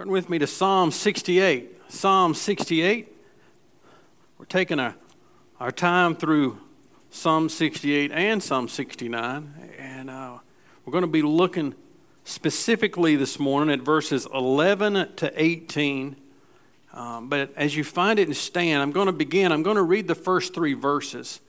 Turn with me to Psalm 68. Psalm 68. We're taking our, our time through Psalm 68 and Psalm 69, and uh, we're going to be looking specifically this morning at verses 11 to 18. Um, but as you find it and stand, I'm going to begin. I'm going to read the first three verses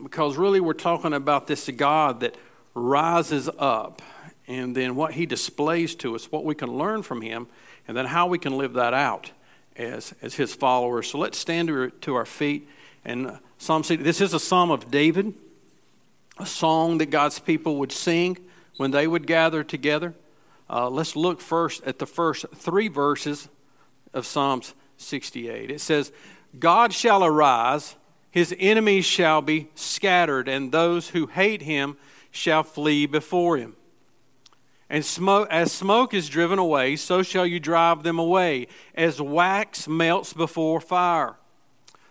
because really we're talking about this God that rises up and then what he displays to us, what we can learn from him, and then how we can live that out as, as his followers. So let's stand to our feet. And uh, Psalm 60, this is a psalm of David, a song that God's people would sing when they would gather together. Uh, let's look first at the first three verses of Psalms 68. It says, God shall arise, his enemies shall be scattered, and those who hate him shall flee before him. And smoke, as smoke is driven away, so shall you drive them away, as wax melts before fire.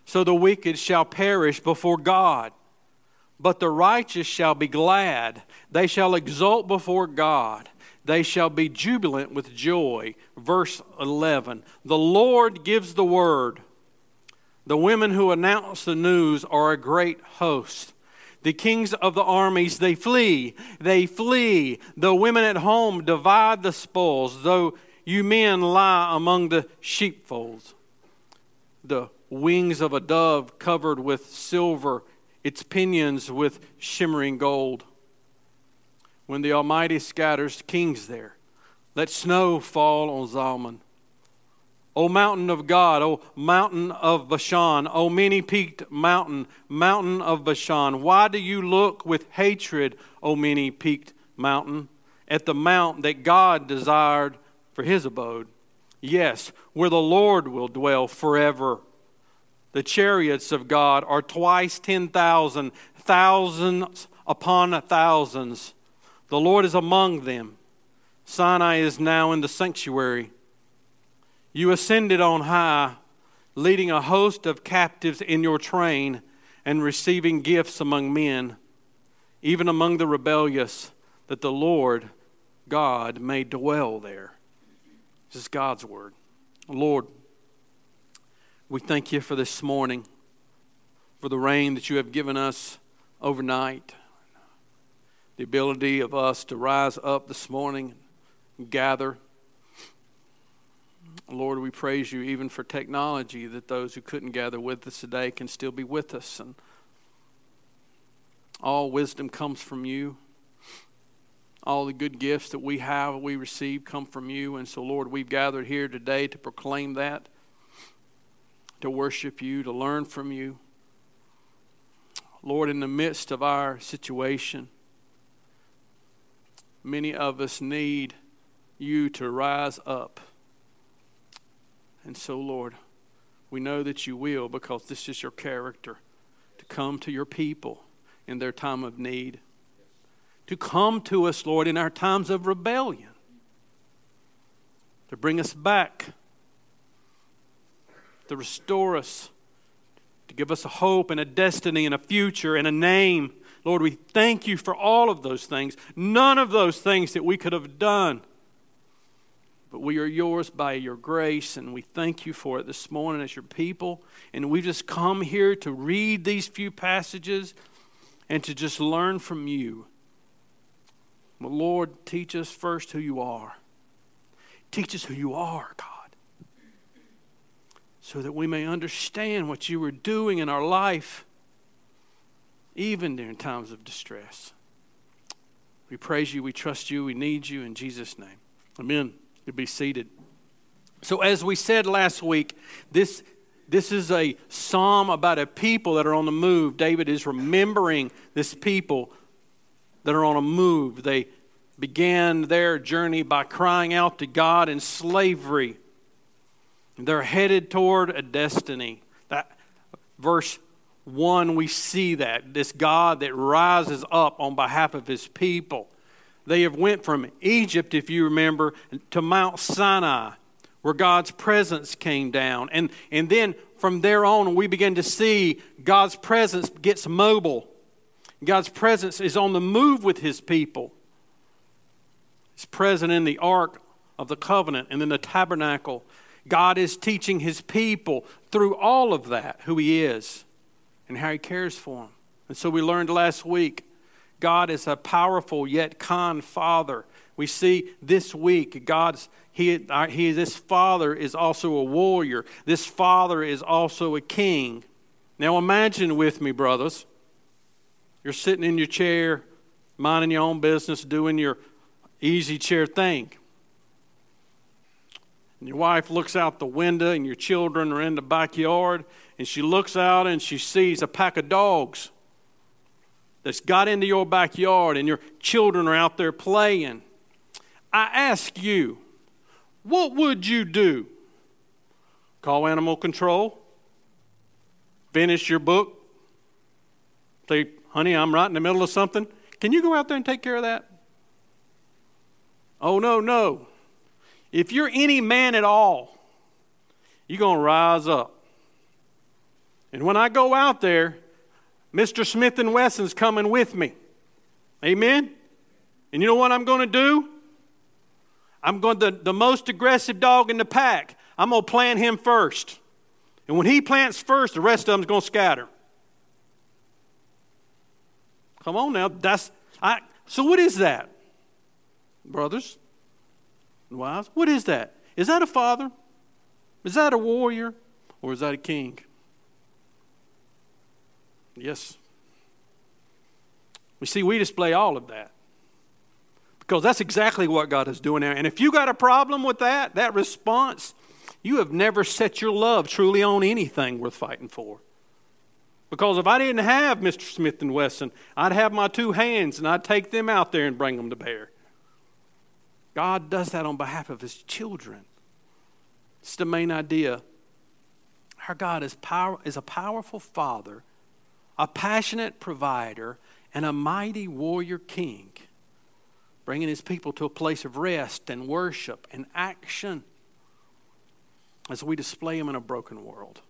So the wicked shall perish before God. But the righteous shall be glad. They shall exult before God. They shall be jubilant with joy. Verse 11 The Lord gives the word. The women who announce the news are a great host. The kings of the armies, they flee, they flee. The women at home divide the spoils, though you men lie among the sheepfolds. The wings of a dove covered with silver, its pinions with shimmering gold. When the Almighty scatters kings there, let snow fall on Zalmon. O mountain of God, O mountain of Bashan, O many peaked mountain, mountain of Bashan, why do you look with hatred, O many peaked mountain, at the mount that God desired for his abode? Yes, where the Lord will dwell forever. The chariots of God are twice ten thousand, thousands upon thousands. The Lord is among them. Sinai is now in the sanctuary. You ascended on high, leading a host of captives in your train and receiving gifts among men, even among the rebellious, that the Lord God may dwell there. This is God's word. Lord, we thank you for this morning, for the rain that you have given us overnight, the ability of us to rise up this morning and gather Lord, we praise you even for technology that those who couldn't gather with us today can still be with us. And all wisdom comes from you. All the good gifts that we have, we receive, come from you. And so, Lord, we've gathered here today to proclaim that, to worship you, to learn from you. Lord, in the midst of our situation, many of us need you to rise up and so, Lord, we know that you will because this is your character to come to your people in their time of need, to come to us, Lord, in our times of rebellion, to bring us back, to restore us, to give us a hope and a destiny and a future and a name. Lord, we thank you for all of those things. None of those things that we could have done but we are yours by your grace, and we thank you for it this morning as your people. And we've just come here to read these few passages and to just learn from you. But Lord, teach us first who you are. Teach us who you are, God, so that we may understand what you are doing in our life, even during times of distress. We praise you, we trust you, we need you in Jesus' name. Amen. Be seated. So, as we said last week, this, this is a psalm about a people that are on the move. David is remembering this people that are on a move. They began their journey by crying out to God in slavery. They're headed toward a destiny. That verse 1 we see that this God that rises up on behalf of his people. They have went from Egypt, if you remember, to Mount Sinai, where God's presence came down. And, and then from there on, we begin to see God's presence gets mobile. God's presence is on the move with his people. He's present in the ark of the covenant and then the tabernacle. God is teaching his people through all of that who he is and how he cares for them. And so we learned last week God is a powerful yet kind father. We see this week God's he, uh, he this father is also a warrior. This father is also a king. Now imagine with me, brothers. You're sitting in your chair, minding your own business, doing your easy chair thing. And your wife looks out the window, and your children are in the backyard, and she looks out and she sees a pack of dogs that's got into your backyard, and your children are out there playing. I ask you, what would you do? Call animal control? Finish your book? Say, honey, I'm right in the middle of something. Can you go out there and take care of that? Oh, no, no. If you're any man at all, you're going to rise up. And when I go out there, Mr. Smith and Wesson's coming with me. Amen? And you know what I'm going to do? I'm going to, the most aggressive dog in the pack, I'm going to plant him first. And when he plants first, the rest of them's going to scatter. Come on now. That's I so what is that? Brothers and wives, what is that? Is that a father? Is that a warrior? Or is that a king? Yes. We see we display all of that. Because that's exactly what God is doing there. And if you got a problem with that, that response, you have never set your love truly on anything worth fighting for. Because if I didn't have Mr. Smith and Wesson, I'd have my two hands and I'd take them out there and bring them to bear. God does that on behalf of his children. It's the main idea. Our God is, power, is a powerful father, a passionate provider, and a mighty warrior king bringing his people to a place of rest and worship and action as we display him in a broken world.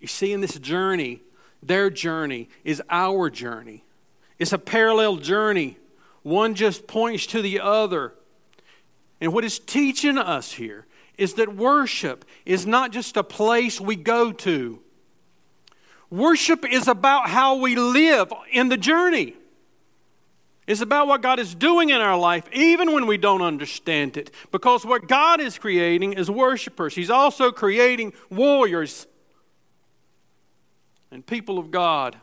You see, in this journey, their journey is our journey. It's a parallel journey. One just points to the other. And what is teaching us here is that worship is not just a place we go to. Worship is about how we live in the journey. It's about what God is doing in our life, even when we don't understand it. Because what God is creating is worshipers, He's also creating warriors and people of God.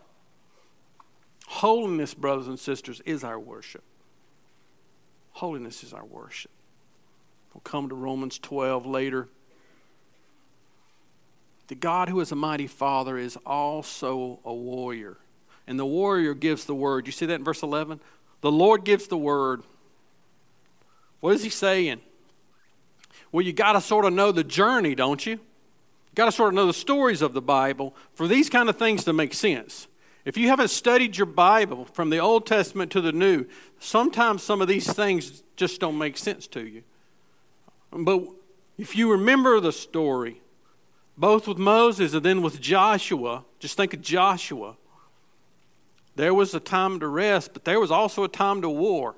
Holiness, brothers and sisters, is our worship. Holiness is our worship. We'll come to Romans 12 later. The God who is a mighty Father is also a warrior. And the warrior gives the word. You see that in verse 11? The Lord gives the word. What is he saying? Well, you got to sort of know the journey, don't you? You got to sort of know the stories of the Bible for these kind of things to make sense. If you haven't studied your Bible from the Old Testament to the New, sometimes some of these things just don't make sense to you. But if you remember the story, both with Moses and then with Joshua, just think of Joshua. There was a time to rest, but there was also a time to war.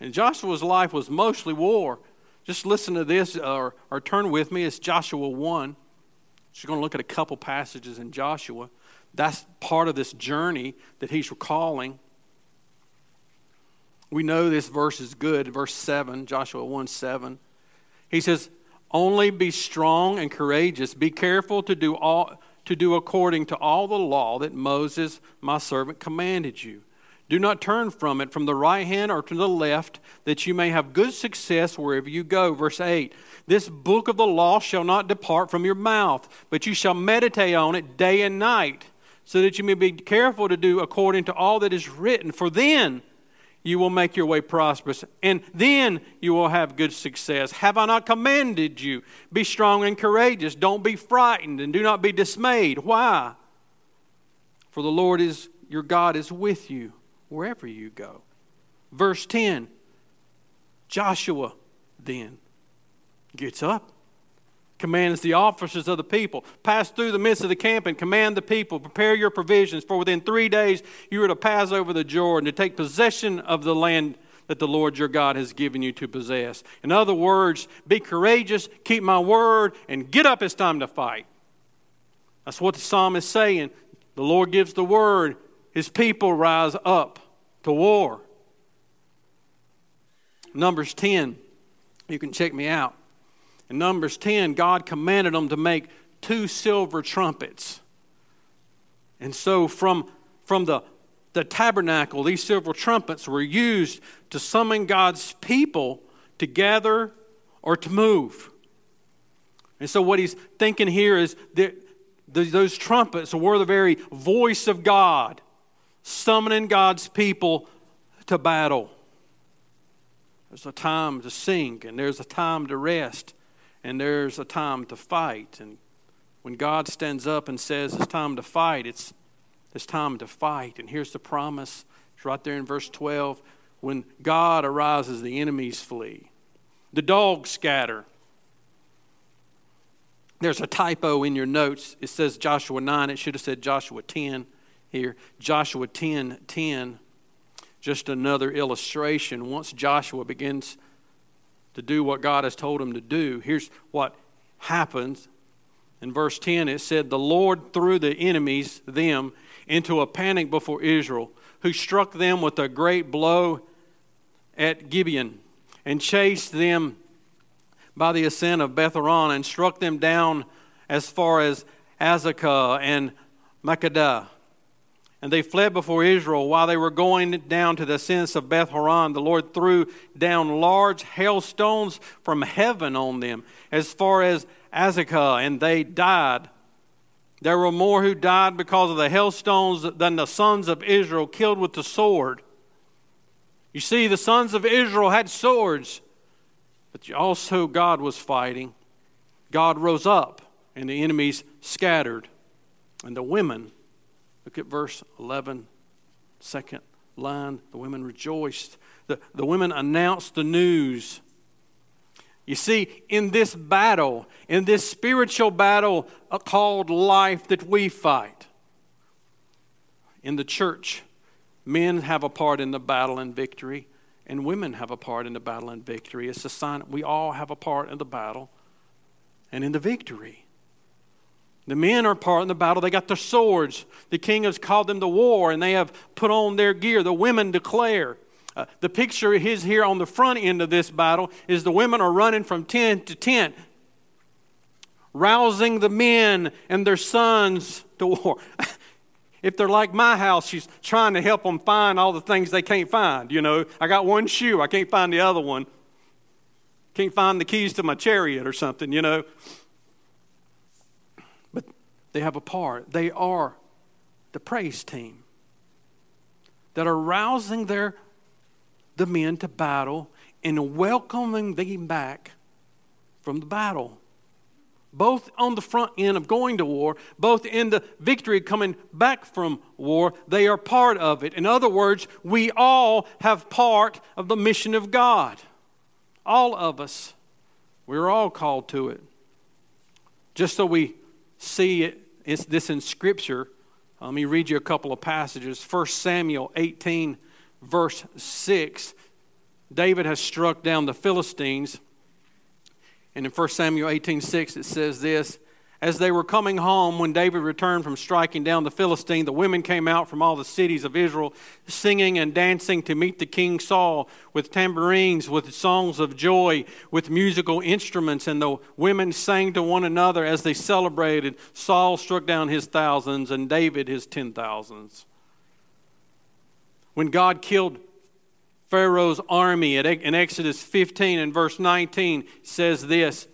And Joshua's life was mostly war. Just listen to this or, or turn with me. It's Joshua 1. She's going to look at a couple passages in Joshua. That's part of this journey that he's recalling. We know this verse is good. Verse 7, Joshua 1 7. He says, Only be strong and courageous. Be careful to do all to do according to all the law that Moses, my servant, commanded you. Do not turn from it from the right hand or to the left, that you may have good success wherever you go. Verse 8 This book of the law shall not depart from your mouth, but you shall meditate on it day and night, so that you may be careful to do according to all that is written. For then you will make your way prosperous, and then you will have good success. Have I not commanded you? Be strong and courageous. Don't be frightened, and do not be dismayed. Why? For the Lord is your God is with you wherever you go. Verse 10 Joshua then gets up commands the officers of the people pass through the midst of the camp and command the people prepare your provisions for within three days you are to pass over the jordan to take possession of the land that the Lord your God has given you to possess. In other words, be courageous, keep my word, and get up. It's time to fight. That's what the psalm is saying. The Lord gives the word, his people rise up to war. Numbers 10, you can check me out. In Numbers 10, God commanded them to make two silver trumpets. And so from, from the the tabernacle, these silver trumpets were used to summon God's people to gather or to move. And so, what he's thinking here is that those trumpets were the very voice of God, summoning God's people to battle. There's a time to sing, and there's a time to rest, and there's a time to fight. And when God stands up and says it's time to fight, it's it's time to fight. And here's the promise. It's right there in verse 12. When God arises, the enemies flee. The dogs scatter. There's a typo in your notes. It says Joshua 9. It should have said Joshua 10 here. Joshua 10 10. Just another illustration. Once Joshua begins to do what God has told him to do, here's what happens. In verse 10, it said, The Lord threw the enemies, them, into a panic before Israel, who struck them with a great blow at Gibeon and chased them by the ascent of Beth Horon and struck them down as far as Azekah and Makkedah. And they fled before Israel. While they were going down to the ascents of Beth Horon, the Lord threw down large hailstones from heaven on them as far as Azekah, and they died. There were more who died because of the hailstones than the sons of Israel killed with the sword. You see, the sons of Israel had swords, but also God was fighting. God rose up, and the enemies scattered. And the women, look at verse 11, second line, the women rejoiced. The, the women announced the news you see, in this battle, in this spiritual battle uh, called life that we fight, in the church, men have a part in the battle and victory, and women have a part in the battle and victory. It's a sign we all have a part in the battle and in the victory. The men are part in the battle. They got their swords. The king has called them to war, and they have put on their gear. The women declare. Uh, the picture is here on the front end of this battle is the women are running from tent to tent, rousing the men and their sons to war. if they're like my house, she's trying to help them find all the things they can't find. You know, I got one shoe, I can't find the other one. Can't find the keys to my chariot or something, you know. They have a part. They are the praise team that are rousing their the men to battle and welcoming them back from the battle. Both on the front end of going to war, both in the victory coming back from war, they are part of it. In other words, we all have part of the mission of God. All of us. We're all called to it. Just so we see it, it's this in Scripture, let me read you a couple of passages. 1 Samuel 18 verse 6, David has struck down the Philistines. And in 1 Samuel 18 6, it says this As they were coming home, when David returned from striking down the Philistine, the women came out from all the cities of Israel, singing and dancing to meet the king Saul with tambourines, with songs of joy, with musical instruments. And the women sang to one another as they celebrated. Saul struck down his thousands, and David his ten thousands. When God killed Pharaoh's army in Exodus 15 and verse 19 says this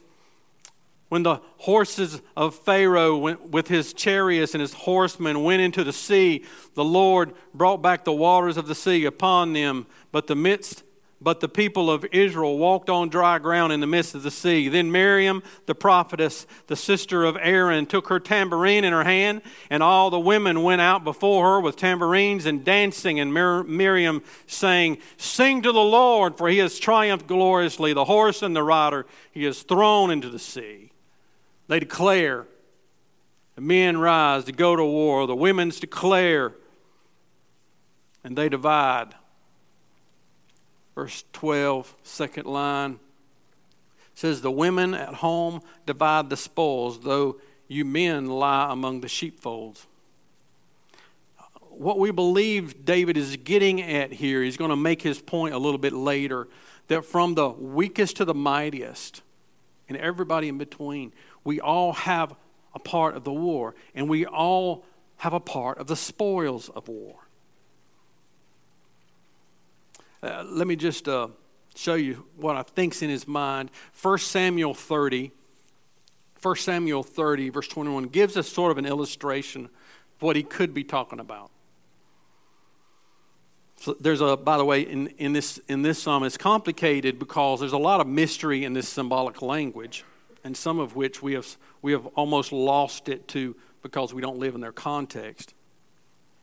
When the horses of Pharaoh went with his chariots and his horsemen went into the sea, the Lord brought back the waters of the sea upon them, but the midst but the people of Israel walked on dry ground in the midst of the sea. Then Miriam, the prophetess, the sister of Aaron, took her tambourine in her hand, and all the women went out before her with tambourines and dancing. And Mir- Miriam sang, Sing to the Lord, for he has triumphed gloriously. The horse and the rider he has thrown into the sea. They declare, the men rise to go to war, the women's declare, and they divide verse 12, second line says, The women at home divide the spoils, though you men lie among the sheepfolds. What we believe David is getting at here, he's going to make his point a little bit later, that from the weakest to the mightiest, and everybody in between, we all have a part of the war, and we all have a part of the spoils of war. Uh, let me just uh, show you what I think's in his mind. 1 Samuel 30, 1 Samuel 30, verse 21, gives us sort of an illustration of what he could be talking about. So there's a, by the way, in, in, this, in this psalm, it's complicated because there's a lot of mystery in this symbolic language, and some of which we have, we have almost lost it to because we don't live in their context.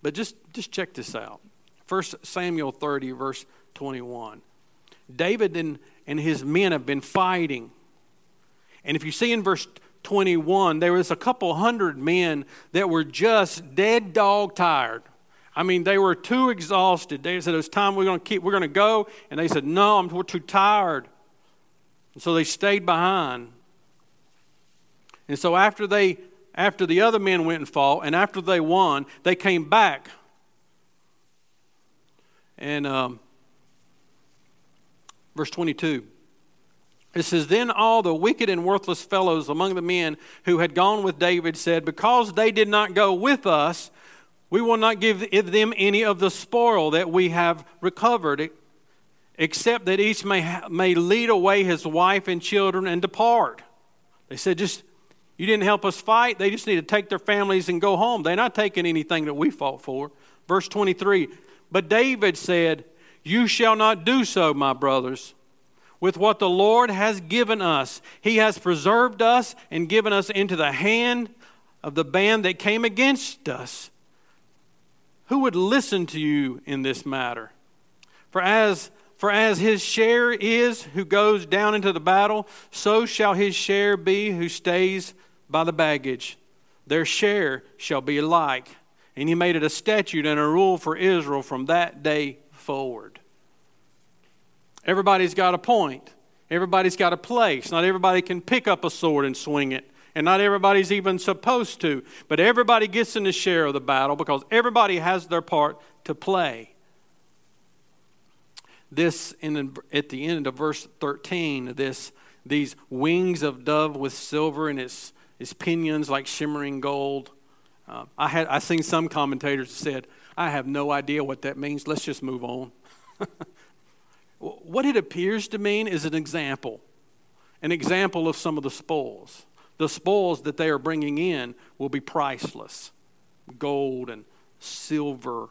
But just, just check this out. 1 Samuel 30, verse 21. David and, and his men have been fighting. And if you see in verse 21, there was a couple hundred men that were just dead dog tired. I mean, they were too exhausted. They said, It's time we're going to keep, we're going to go. And they said, No, I'm, we're too tired. And so they stayed behind. And so after they, after the other men went and fought, and after they won, they came back. And um, Verse 22. It says, Then all the wicked and worthless fellows among the men who had gone with David said, Because they did not go with us, we will not give them any of the spoil that we have recovered, except that each may, may lead away his wife and children and depart. They said, Just, you didn't help us fight. They just need to take their families and go home. They're not taking anything that we fought for. Verse 23. But David said, you shall not do so, my brothers. With what the Lord has given us, He has preserved us and given us into the hand of the band that came against us. Who would listen to you in this matter? For as for as his share is who goes down into the battle, so shall his share be who stays by the baggage. Their share shall be alike. And he made it a statute and a rule for Israel from that day forward. Everybody's got a point. Everybody's got a place. Not everybody can pick up a sword and swing it. And not everybody's even supposed to. But everybody gets in the share of the battle because everybody has their part to play. This, in, at the end of verse 13, this, these wings of dove with silver and its, its pinions like shimmering gold. Uh, I had I seen some commentators said, I have no idea what that means. Let's just move on. what it appears to mean is an example, an example of some of the spoils. The spoils that they are bringing in will be priceless gold and silver.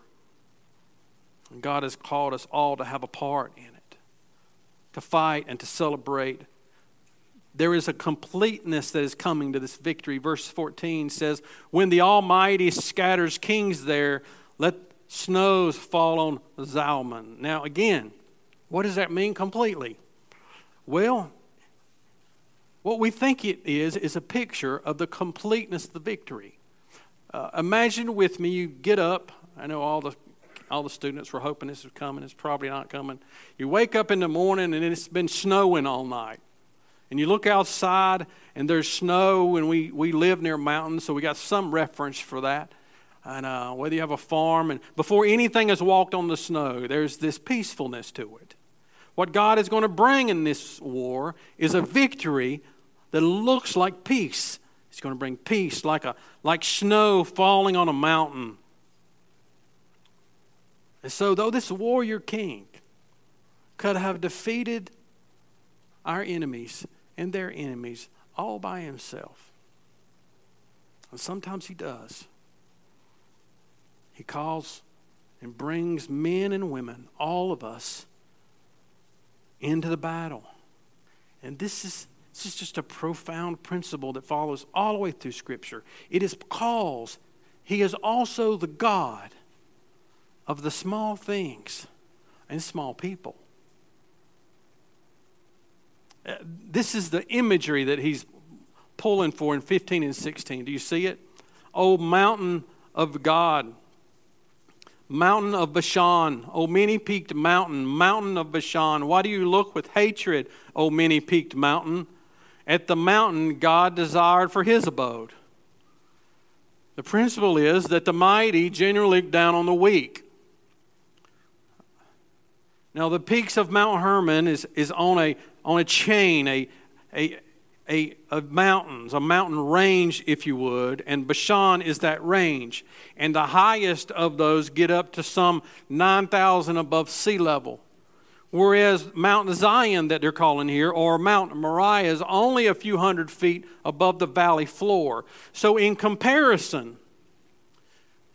And God has called us all to have a part in it, to fight and to celebrate. There is a completeness that is coming to this victory. Verse 14 says, When the Almighty scatters kings there, let snows fall on Zalmon. Now, again, what does that mean completely? Well, what we think it is is a picture of the completeness of the victory. Uh, imagine with me, you get up. I know all the all the students were hoping this was coming. It's probably not coming. You wake up in the morning and it's been snowing all night. And you look outside and there's snow, and we, we live near mountains, so we got some reference for that and uh, whether you have a farm, and before anything has walked on the snow, there's this peacefulness to it. What God is going to bring in this war is a victory that looks like peace. He's going to bring peace like, a, like snow falling on a mountain. And so, though this warrior king could have defeated our enemies and their enemies all by himself, and sometimes he does. He calls and brings men and women, all of us, into the battle. And this is, this is just a profound principle that follows all the way through Scripture. It is because He is also the God of the small things and small people. This is the imagery that He's pulling for in 15 and 16. Do you see it? Oh, mountain of God Mountain of Bashan, O many peaked mountain, mountain of Bashan, why do you look with hatred, O many peaked mountain? At the mountain God desired for his abode. The principle is that the mighty generally look down on the weak. Now, the peaks of Mount Hermon is, is on, a, on a chain, a, a, a, of mountains, a mountain range, if you would, and Bashan is that range. And the highest of those get up to some 9,000 above sea level. Whereas Mount Zion, that they're calling here, or Mount Moriah, is only a few hundred feet above the valley floor. So, in comparison,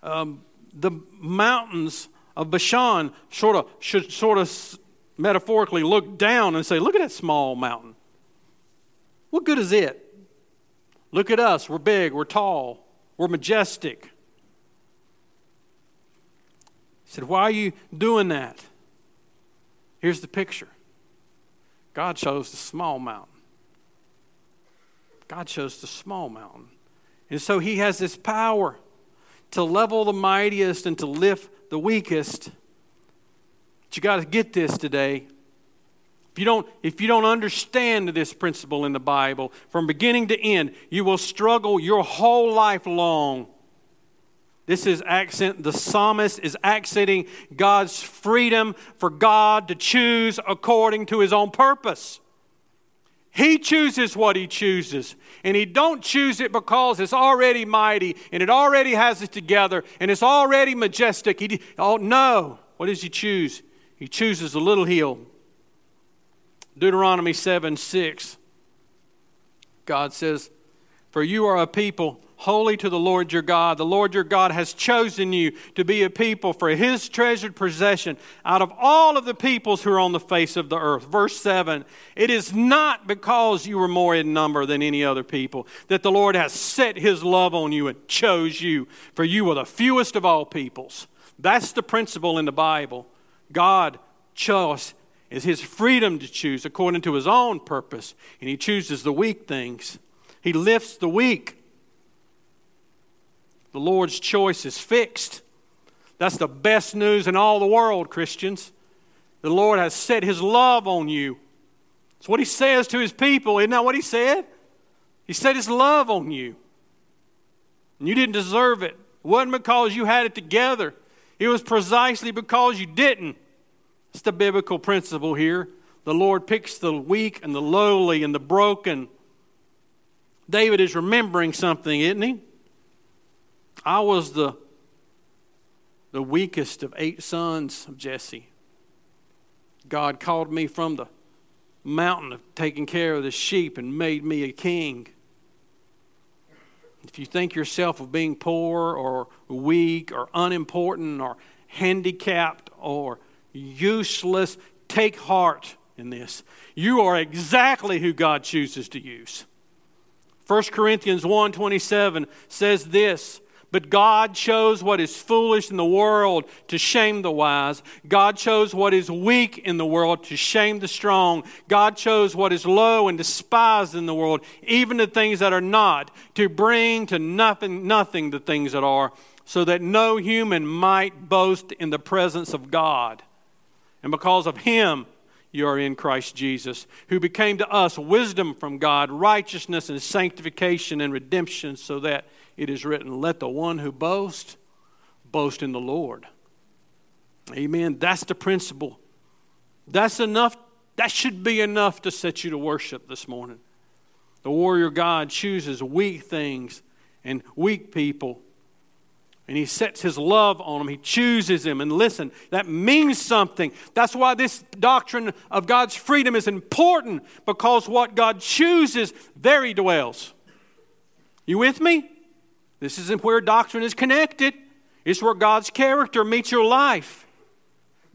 um, the mountains of Bashan sort of should sort of metaphorically look down and say, Look at that small mountain. What good is it? Look at us. We're big, we're tall, we're majestic. He said, Why are you doing that? Here's the picture God chose the small mountain. God chose the small mountain. And so he has this power to level the mightiest and to lift the weakest. But you got to get this today. If you, don't, if you don't understand this principle in the Bible from beginning to end, you will struggle your whole life long. This is accent, the psalmist is accenting God's freedom for God to choose according to his own purpose. He chooses what he chooses. And he don't choose it because it's already mighty and it already has it together and it's already majestic. He, oh no. What does he choose? He chooses a little hill Deuteronomy 7 6. God says, For you are a people holy to the Lord your God. The Lord your God has chosen you to be a people for his treasured possession out of all of the peoples who are on the face of the earth. Verse 7 It is not because you were more in number than any other people that the Lord has set his love on you and chose you, for you are the fewest of all peoples. That's the principle in the Bible. God chose is his freedom to choose according to his own purpose, and he chooses the weak things. He lifts the weak. The Lord's choice is fixed. That's the best news in all the world, Christians. The Lord has set his love on you. It's what he says to his people. Isn't that what he said? He set his love on you. And you didn't deserve it. It wasn't because you had it together, it was precisely because you didn't. It's the biblical principle here. The Lord picks the weak and the lowly and the broken. David is remembering something, isn't he? I was the, the weakest of eight sons of Jesse. God called me from the mountain of taking care of the sheep and made me a king. If you think yourself of being poor or weak or unimportant or handicapped or useless. Take heart in this. You are exactly who God chooses to use. 1 Corinthians 1:27 says this, but God chose what is foolish in the world to shame the wise. God chose what is weak in the world to shame the strong. God chose what is low and despised in the world, even the things that are not, to bring to nothing nothing the things that are, so that no human might boast in the presence of God. And because of him, you are in Christ Jesus, who became to us wisdom from God, righteousness and sanctification and redemption, so that it is written, Let the one who boasts boast in the Lord. Amen. That's the principle. That's enough. That should be enough to set you to worship this morning. The warrior God chooses weak things and weak people and he sets his love on him. He chooses him. And listen, that means something. That's why this doctrine of God's freedom is important because what God chooses, there he dwells. You with me? This isn't where doctrine is connected, it's where God's character meets your life.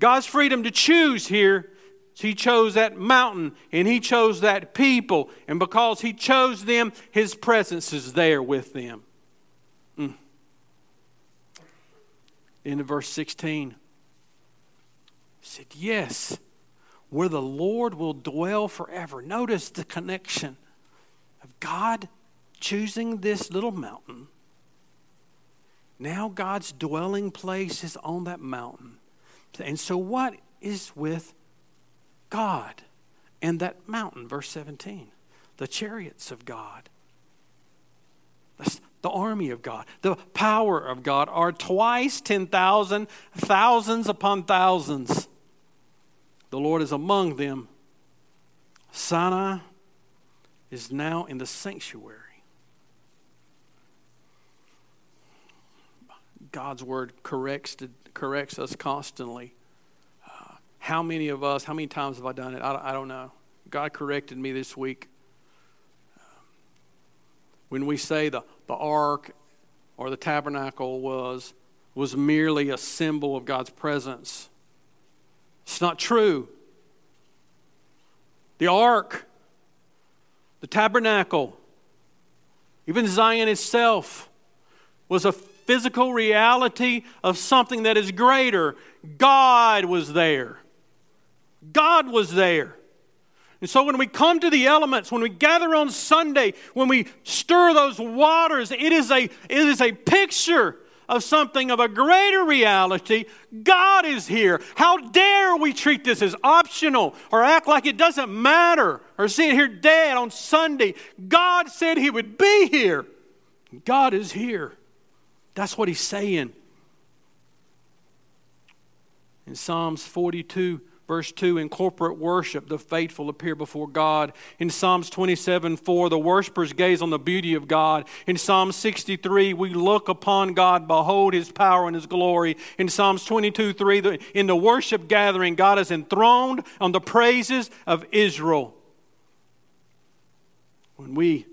God's freedom to choose here he chose that mountain and he chose that people. And because he chose them, his presence is there with them. Into verse 16. He said, Yes, where the Lord will dwell forever. Notice the connection of God choosing this little mountain Now God's dwelling place is on that mountain. And so, what is with God and that mountain? Verse 17 the chariots of God. The army of God. The power of God are twice 10,000, thousands upon thousands. The Lord is among them. Sinai is now in the sanctuary. God's word corrects, corrects us constantly. Uh, how many of us, how many times have I done it? I, I don't know. God corrected me this week. When we say the, the ark or the tabernacle was, was merely a symbol of God's presence, it's not true. The ark, the tabernacle, even Zion itself was a physical reality of something that is greater. God was there. God was there. And so when we come to the elements, when we gather on Sunday, when we stir those waters, it is a, it is a picture of something of a greater reality. God is here. How dare we treat this as optional or act like it doesn't matter or sit here dead on Sunday? God said He would be here. God is here. That's what he's saying. In Psalms 42, verse 2, in corporate worship, the faithful appear before God. In Psalms 27, 4, the worshipers gaze on the beauty of God. In Psalm 63, we look upon God, behold his power and his glory. In Psalms 22, 3, in the worship gathering, God is enthroned on the praises of Israel. When we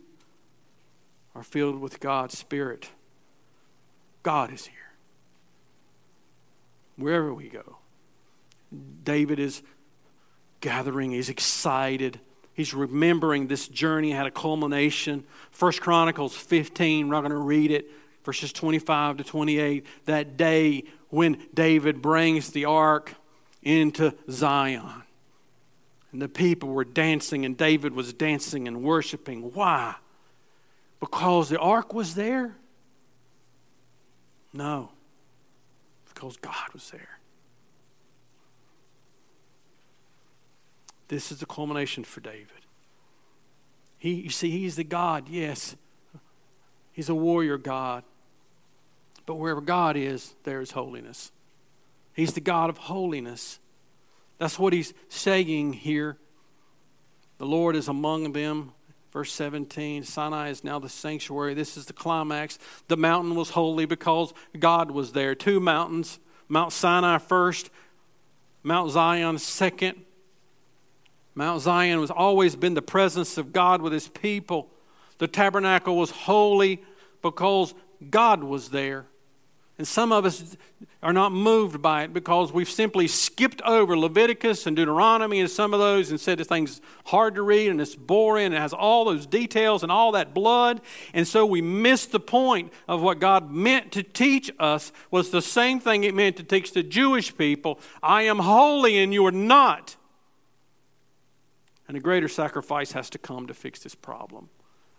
are filled with God's Spirit, God is here. Wherever we go. David is gathering, he's excited. He's remembering this journey had a culmination. First Chronicles 15, we're not going to read it, verses 25 to 28. That day when David brings the ark into Zion. And the people were dancing, and David was dancing and worshiping. Why? Because the ark was there? No, because God was there. This is the culmination for David. He, you see, he's the God, yes. He's a warrior God. But wherever God is, there is holiness. He's the God of holiness. That's what he's saying here. The Lord is among them. Verse 17 Sinai is now the sanctuary. This is the climax. The mountain was holy because God was there. Two mountains Mount Sinai first, Mount Zion second. Mount Zion has always been the presence of God with his people. The tabernacle was holy because God was there. And some of us are not moved by it because we've simply skipped over Leviticus and Deuteronomy and some of those and said this thing's hard to read and it's boring and it has all those details and all that blood. And so we miss the point of what God meant to teach us was the same thing it meant to teach the Jewish people I am holy and you are not. And a greater sacrifice has to come to fix this problem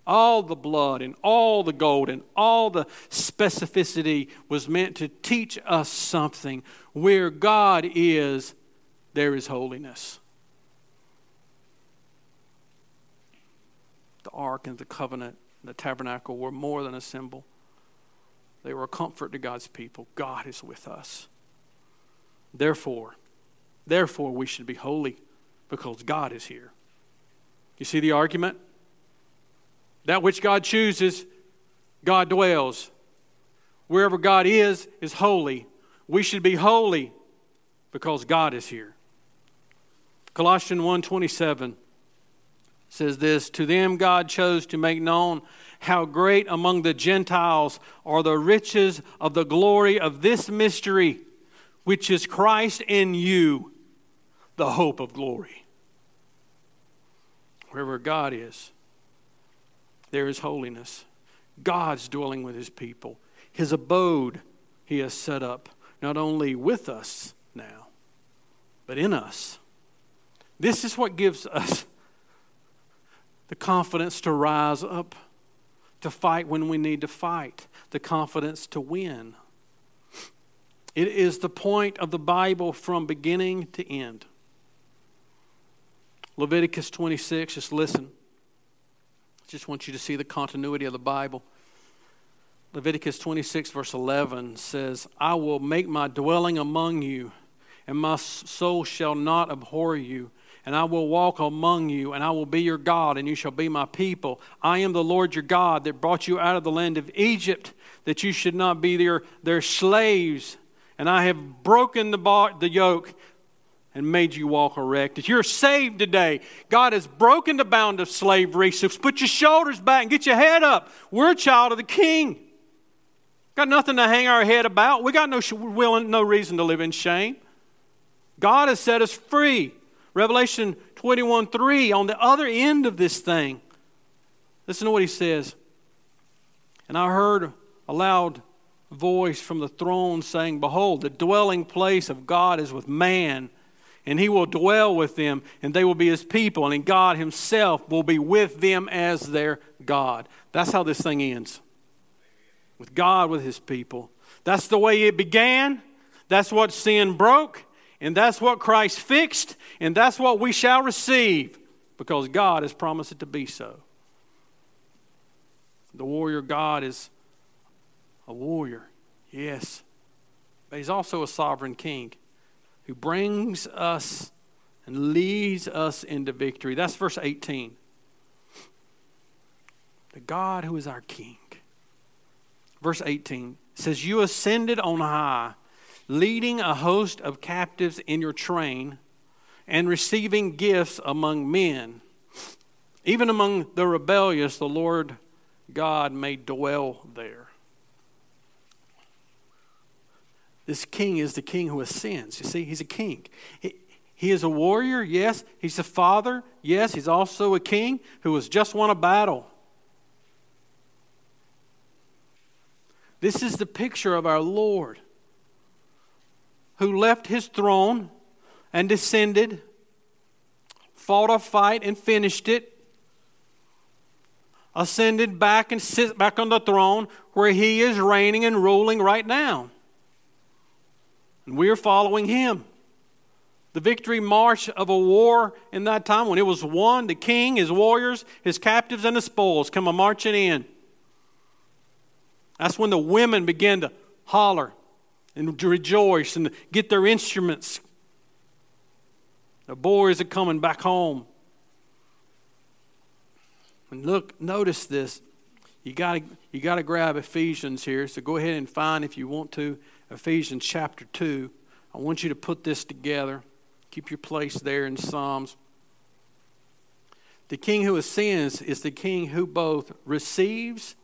all the blood and all the gold and all the specificity was meant to teach us something. Where God is, there is holiness. The ark and the covenant, and the tabernacle were more than a symbol. They were a comfort to God's people. God is with us. Therefore, therefore we should be holy because God is here. You see the argument? That which God chooses, God dwells. Wherever God is, is holy. We should be holy because God is here. Colossians 1:27 says this, to them God chose to make known how great among the Gentiles are the riches of the glory of this mystery, which is Christ in you, the hope of glory. Wherever God is, there is holiness. God's dwelling with his people. His abode he has set up, not only with us now, but in us. This is what gives us the confidence to rise up, to fight when we need to fight, the confidence to win. It is the point of the Bible from beginning to end. Leviticus 26, just listen. Just want you to see the continuity of the Bible. Leviticus 26, verse 11 says, I will make my dwelling among you, and my soul shall not abhor you and I will walk among you, and I will be your God, and you shall be my people. I am the Lord your God that brought you out of the land of Egypt, that you should not be their, their slaves. And I have broken the, bar, the yoke and made you walk erect. If you're saved today, God has broken the bound of slavery. So put your shoulders back and get your head up. We're a child of the King. Got nothing to hang our head about. We got no, willing, no reason to live in shame. God has set us free. Revelation 21 3, on the other end of this thing, listen to what he says. And I heard a loud voice from the throne saying, Behold, the dwelling place of God is with man, and he will dwell with them, and they will be his people, and God himself will be with them as their God. That's how this thing ends. With God with his people. That's the way it began. That's what sin broke. And that's what Christ fixed, and that's what we shall receive because God has promised it to be so. The warrior God is a warrior, yes, but he's also a sovereign king who brings us and leads us into victory. That's verse 18. The God who is our king. Verse 18 says, You ascended on high leading a host of captives in your train, and receiving gifts among men. Even among the rebellious, the Lord God may dwell there. This king is the king who ascends. You see, he's a king. He, he is a warrior, yes. He's a father, yes. He's also a king who has just won a battle. This is the picture of our Lord who left his throne and descended, fought a fight and finished it, ascended back and sits back on the throne where he is reigning and ruling right now. And we are following him. The victory march of a war in that time when it was won, the king, his warriors, his captives, and the spoils come a marching in. That's when the women began to holler and rejoice and get their instruments. The boys are coming back home. And look, notice this. You got to you got to grab Ephesians here. So go ahead and find, if you want to, Ephesians chapter 2. I want you to put this together. Keep your place there in Psalms. The king who ascends is the king who both receives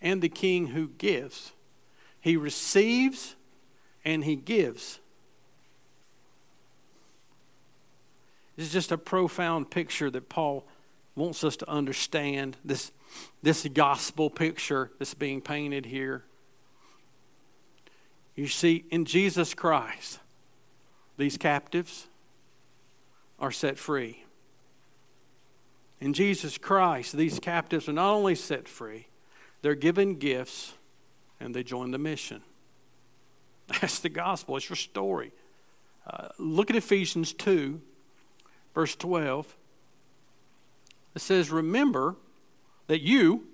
and the king who gives. He receives and he gives. This is just a profound picture that Paul wants us to understand. This, this gospel picture that's being painted here. You see, in Jesus Christ, these captives are set free. In Jesus Christ, these captives are not only set free, they're given gifts and they join the mission. That's the gospel. It's your story. Uh, look at Ephesians 2, verse 12. It says, Remember that you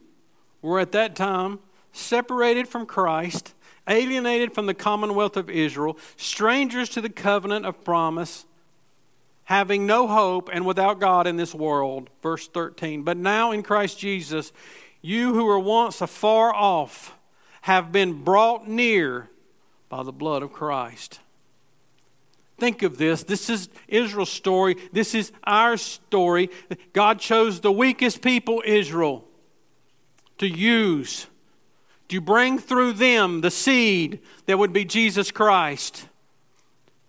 were at that time separated from Christ, alienated from the commonwealth of Israel, strangers to the covenant of promise, having no hope and without God in this world. Verse 13. But now in Christ Jesus, you who were once afar off have been brought near by the blood of Christ. Think of this. This is Israel's story. This is our story. God chose the weakest people, Israel, to use to bring through them the seed that would be Jesus Christ,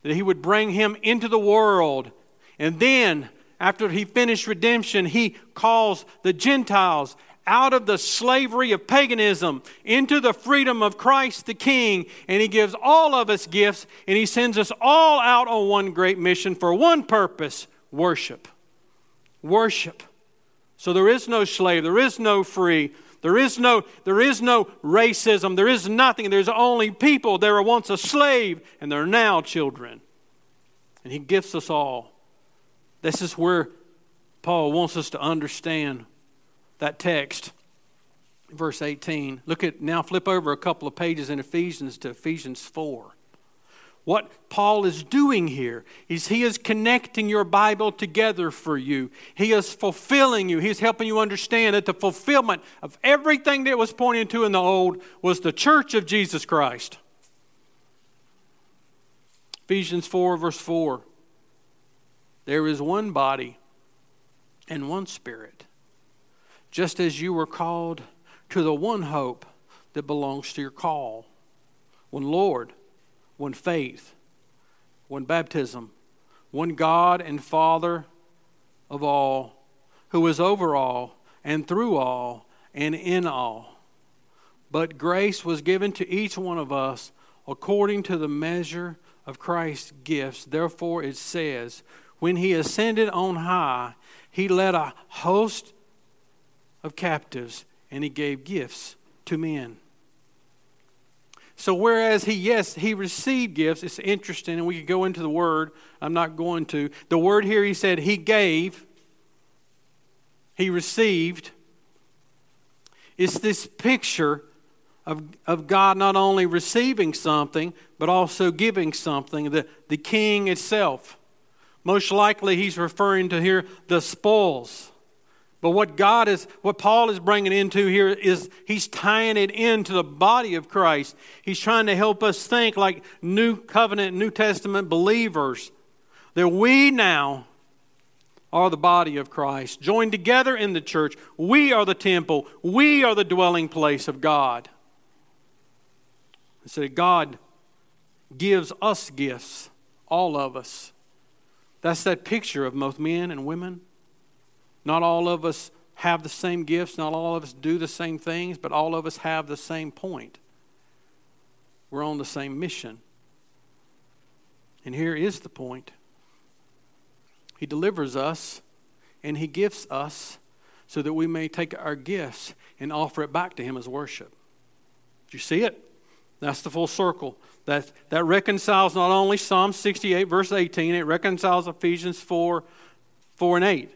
that He would bring Him into the world. And then, after He finished redemption, He calls the Gentiles out of the slavery of paganism into the freedom of Christ the King. And He gives all of us gifts, and He sends us all out on one great mission for one purpose worship. Worship. So there is no slave, there is no free, there is no, there is no racism, there is nothing. There's only people. They were once a slave, and they're now children. And He gifts us all. This is where Paul wants us to understand that text. Verse 18. Look at now, flip over a couple of pages in Ephesians to Ephesians 4. What Paul is doing here is he is connecting your Bible together for you. He is fulfilling you. He's helping you understand that the fulfillment of everything that was pointed to in the old was the church of Jesus Christ. Ephesians 4, verse 4. There is one body and one spirit, just as you were called to the one hope that belongs to your call. One Lord one faith, one baptism, one God and Father of all, who is over all and through all and in all. But grace was given to each one of us according to the measure of Christ's gifts. Therefore, it says, When he ascended on high, he led a host of captives and he gave gifts to men. So, whereas he, yes, he received gifts, it's interesting, and we could go into the word. I'm not going to. The word here, he said, he gave, he received. It's this picture of, of God not only receiving something, but also giving something, the, the king itself. Most likely, he's referring to here the spoils but what God is, what Paul is bringing into here is he's tying it into the body of Christ. He's trying to help us think like New Covenant, New Testament believers that we now are the body of Christ, joined together in the church. We are the temple, we are the dwelling place of God. And so God gives us gifts, all of us. That's that picture of both men and women. Not all of us have the same gifts, not all of us do the same things, but all of us have the same point. We're on the same mission. And here is the point He delivers us and He gifts us so that we may take our gifts and offer it back to Him as worship. Do you see it? That's the full circle. That, that reconciles not only Psalm 68, verse 18, it reconciles Ephesians 4, 4 and 8.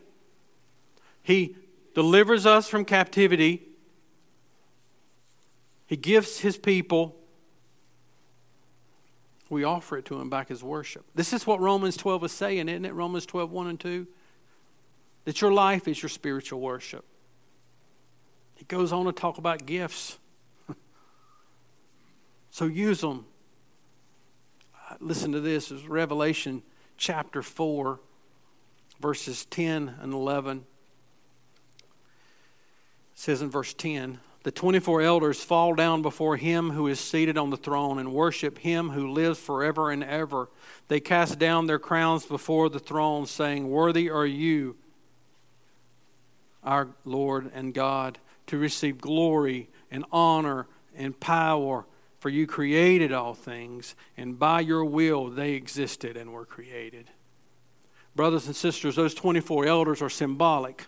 He delivers us from captivity. He gives his people. We offer it to him back as worship. This is what Romans 12 is saying, isn't it? Romans 12, 1 and 2. That your life is your spiritual worship. He goes on to talk about gifts. so use them. Uh, listen to this. It's Revelation chapter 4, verses 10 and 11 says in verse 10 the 24 elders fall down before him who is seated on the throne and worship him who lives forever and ever. They cast down their crowns before the throne, saying, Worthy are you, our Lord and God, to receive glory and honor and power. For you created all things, and by your will they existed and were created. Brothers and sisters, those 24 elders are symbolic.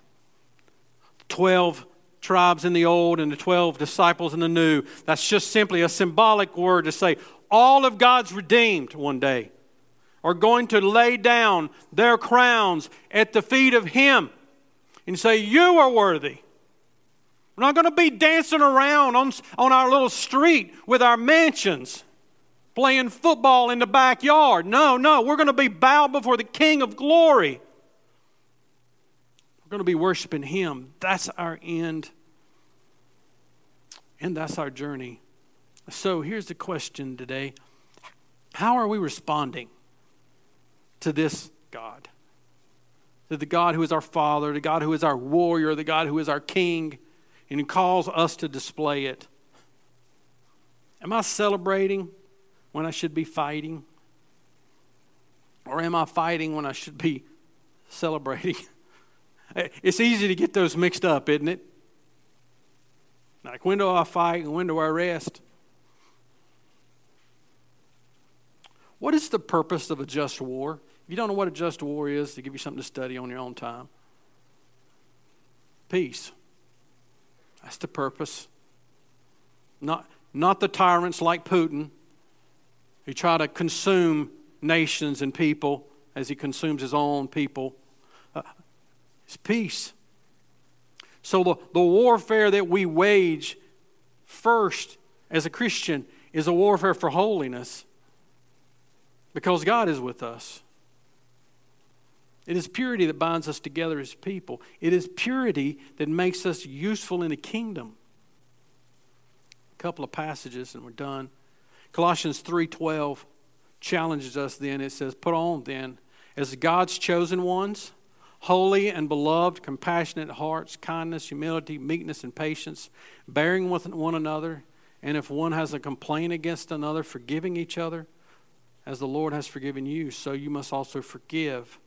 12 tribes in the old and the 12 disciples in the new. That's just simply a symbolic word to say all of God's redeemed one day are going to lay down their crowns at the feet of Him and say, You are worthy. We're not going to be dancing around on, on our little street with our mansions playing football in the backyard. No, no, we're going to be bowed before the King of glory. We're going to be worshiping Him. That's our end. And that's our journey. So here's the question today How are we responding to this God? To the God who is our Father, the God who is our warrior, the God who is our King, and He calls us to display it. Am I celebrating when I should be fighting? Or am I fighting when I should be celebrating? It's easy to get those mixed up, isn't it? Like, when do I fight and when do I rest? What is the purpose of a just war? If you don't know what a just war is, to give you something to study on your own time. Peace. That's the purpose. Not, not the tyrants like Putin who try to consume nations and people as he consumes his own people. Uh, it's peace. So, the, the warfare that we wage first as a Christian is a warfare for holiness because God is with us. It is purity that binds us together as people. It is purity that makes us useful in the kingdom. A couple of passages and we're done. Colossians 3:12 challenges us then. It says, "Put on then as God's chosen ones, holy and beloved, compassionate hearts, kindness, humility, meekness and patience, bearing with one another, and if one has a complaint against another, forgiving each other, as the Lord has forgiven you, so you must also forgive."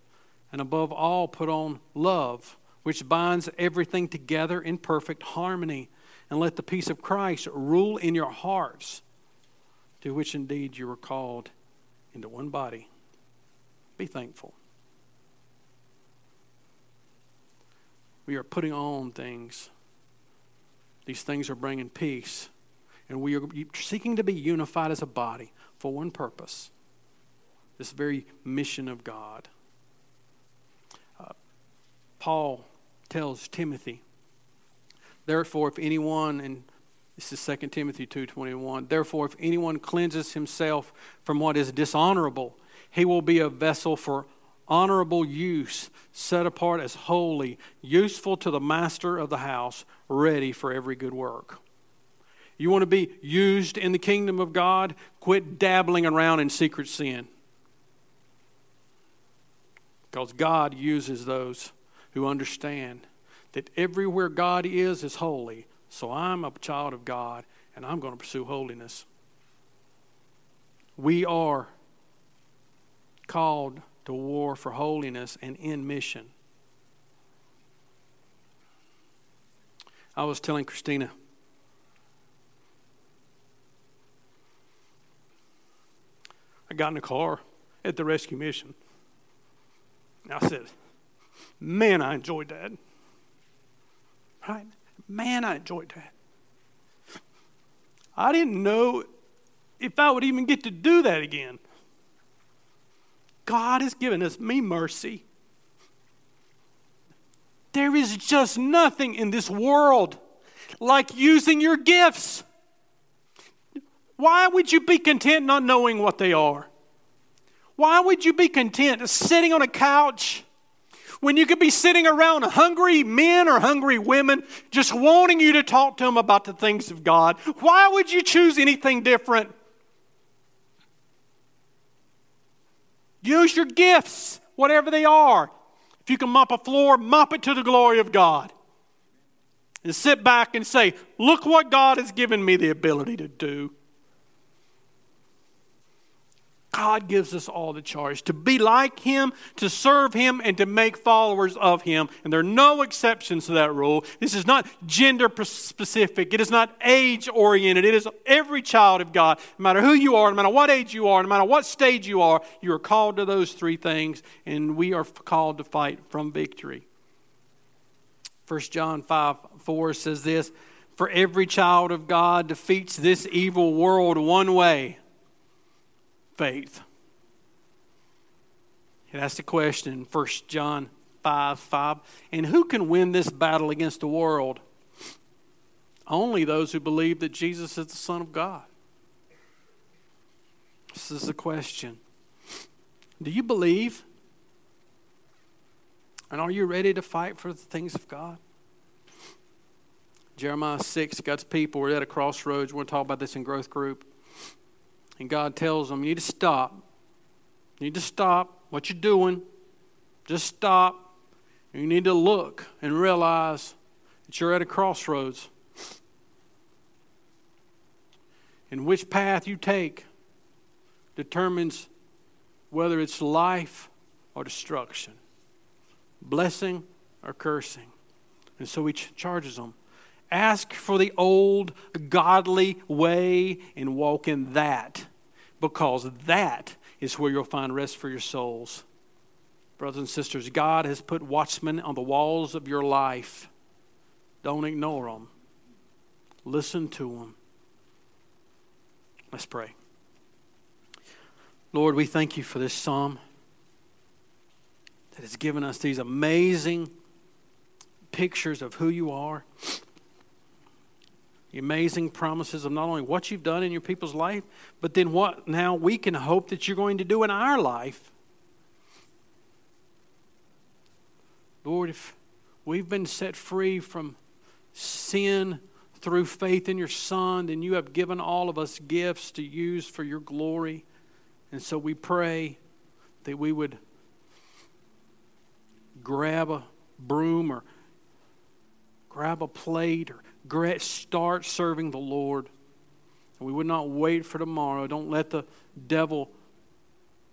And above all, put on love, which binds everything together in perfect harmony. And let the peace of Christ rule in your hearts, to which indeed you were called into one body. Be thankful. We are putting on things. These things are bringing peace. And we are seeking to be unified as a body for one purpose this very mission of God. Uh, Paul tells Timothy, therefore, if anyone, and this is 2 Timothy 2.21, therefore, if anyone cleanses himself from what is dishonorable, he will be a vessel for honorable use, set apart as holy, useful to the master of the house, ready for every good work. You want to be used in the kingdom of God? Quit dabbling around in secret sin. Because God uses those who understand that everywhere God is is holy. So I'm a child of God and I'm going to pursue holiness. We are called to war for holiness and in mission. I was telling Christina, I got in a car at the rescue mission. I said, Man, I enjoyed that. Right? Man, I enjoyed that. I didn't know if I would even get to do that again. God has given us me mercy. There is just nothing in this world like using your gifts. Why would you be content not knowing what they are? Why would you be content sitting on a couch when you could be sitting around hungry men or hungry women just wanting you to talk to them about the things of God? Why would you choose anything different? Use your gifts, whatever they are. If you can mop a floor, mop it to the glory of God. And sit back and say, Look what God has given me the ability to do. God gives us all the charge to be like Him, to serve Him, and to make followers of Him. And there are no exceptions to that rule. This is not gender specific, it is not age oriented. It is every child of God. No matter who you are, no matter what age you are, no matter what stage you are, you are called to those three things, and we are called to fight from victory. 1 John 5 4 says this For every child of God defeats this evil world one way faith? That's the question in 1 John 5 5. And who can win this battle against the world? Only those who believe that Jesus is the Son of God. This is the question. Do you believe? And are you ready to fight for the things of God? Jeremiah 6, God's people were at a crossroads. We're going to talk about this in growth group. And God tells them, You need to stop. You need to stop what you're doing. Just stop. You need to look and realize that you're at a crossroads. And which path you take determines whether it's life or destruction, blessing or cursing. And so he charges them Ask for the old godly way and walk in that, because that is where you'll find rest for your souls. Brothers and sisters, God has put watchmen on the walls of your life. Don't ignore them. Listen to them. Let's pray. Lord, we thank you for this psalm that has given us these amazing pictures of who you are, the amazing promises of not only what you've done in your people's life, but then what now we can hope that you're going to do in our life. Lord, if we've been set free from sin through faith in your Son, then you have given all of us gifts to use for your glory. And so we pray that we would grab a broom or grab a plate or start serving the Lord. We would not wait for tomorrow. Don't let the devil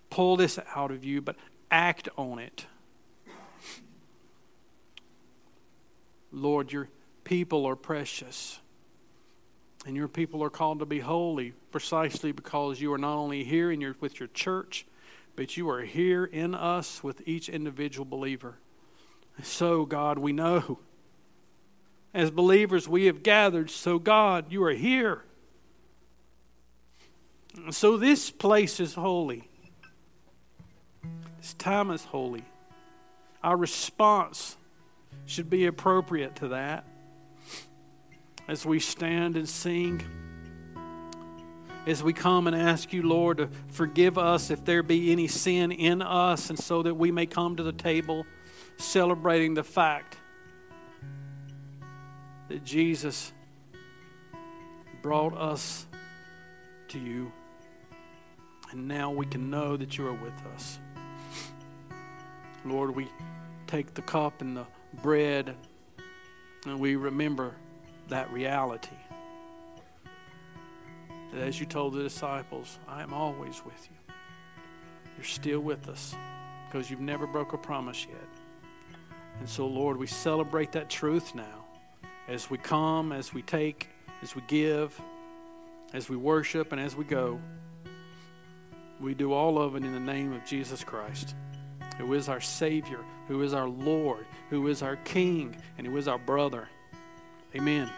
pull this out of you, but act on it. Lord, your people are precious. And your people are called to be holy precisely because you are not only here in your, with your church, but you are here in us with each individual believer. So, God, we know as believers we have gathered, so God, you are here. So, this place is holy. This time is holy. Our response should be appropriate to that as we stand and sing, as we come and ask you, Lord, to forgive us if there be any sin in us, and so that we may come to the table celebrating the fact that Jesus brought us to you, and now we can know that you are with us. Lord, we take the cup and the bread and we remember that reality. That as you told the disciples, I am always with you. You're still with us because you've never broke a promise yet. And so, Lord, we celebrate that truth now as we come, as we take, as we give, as we worship, and as we go. We do all of it in the name of Jesus Christ, who is our Savior, who is our Lord, who is our King, and who is our brother. Amen.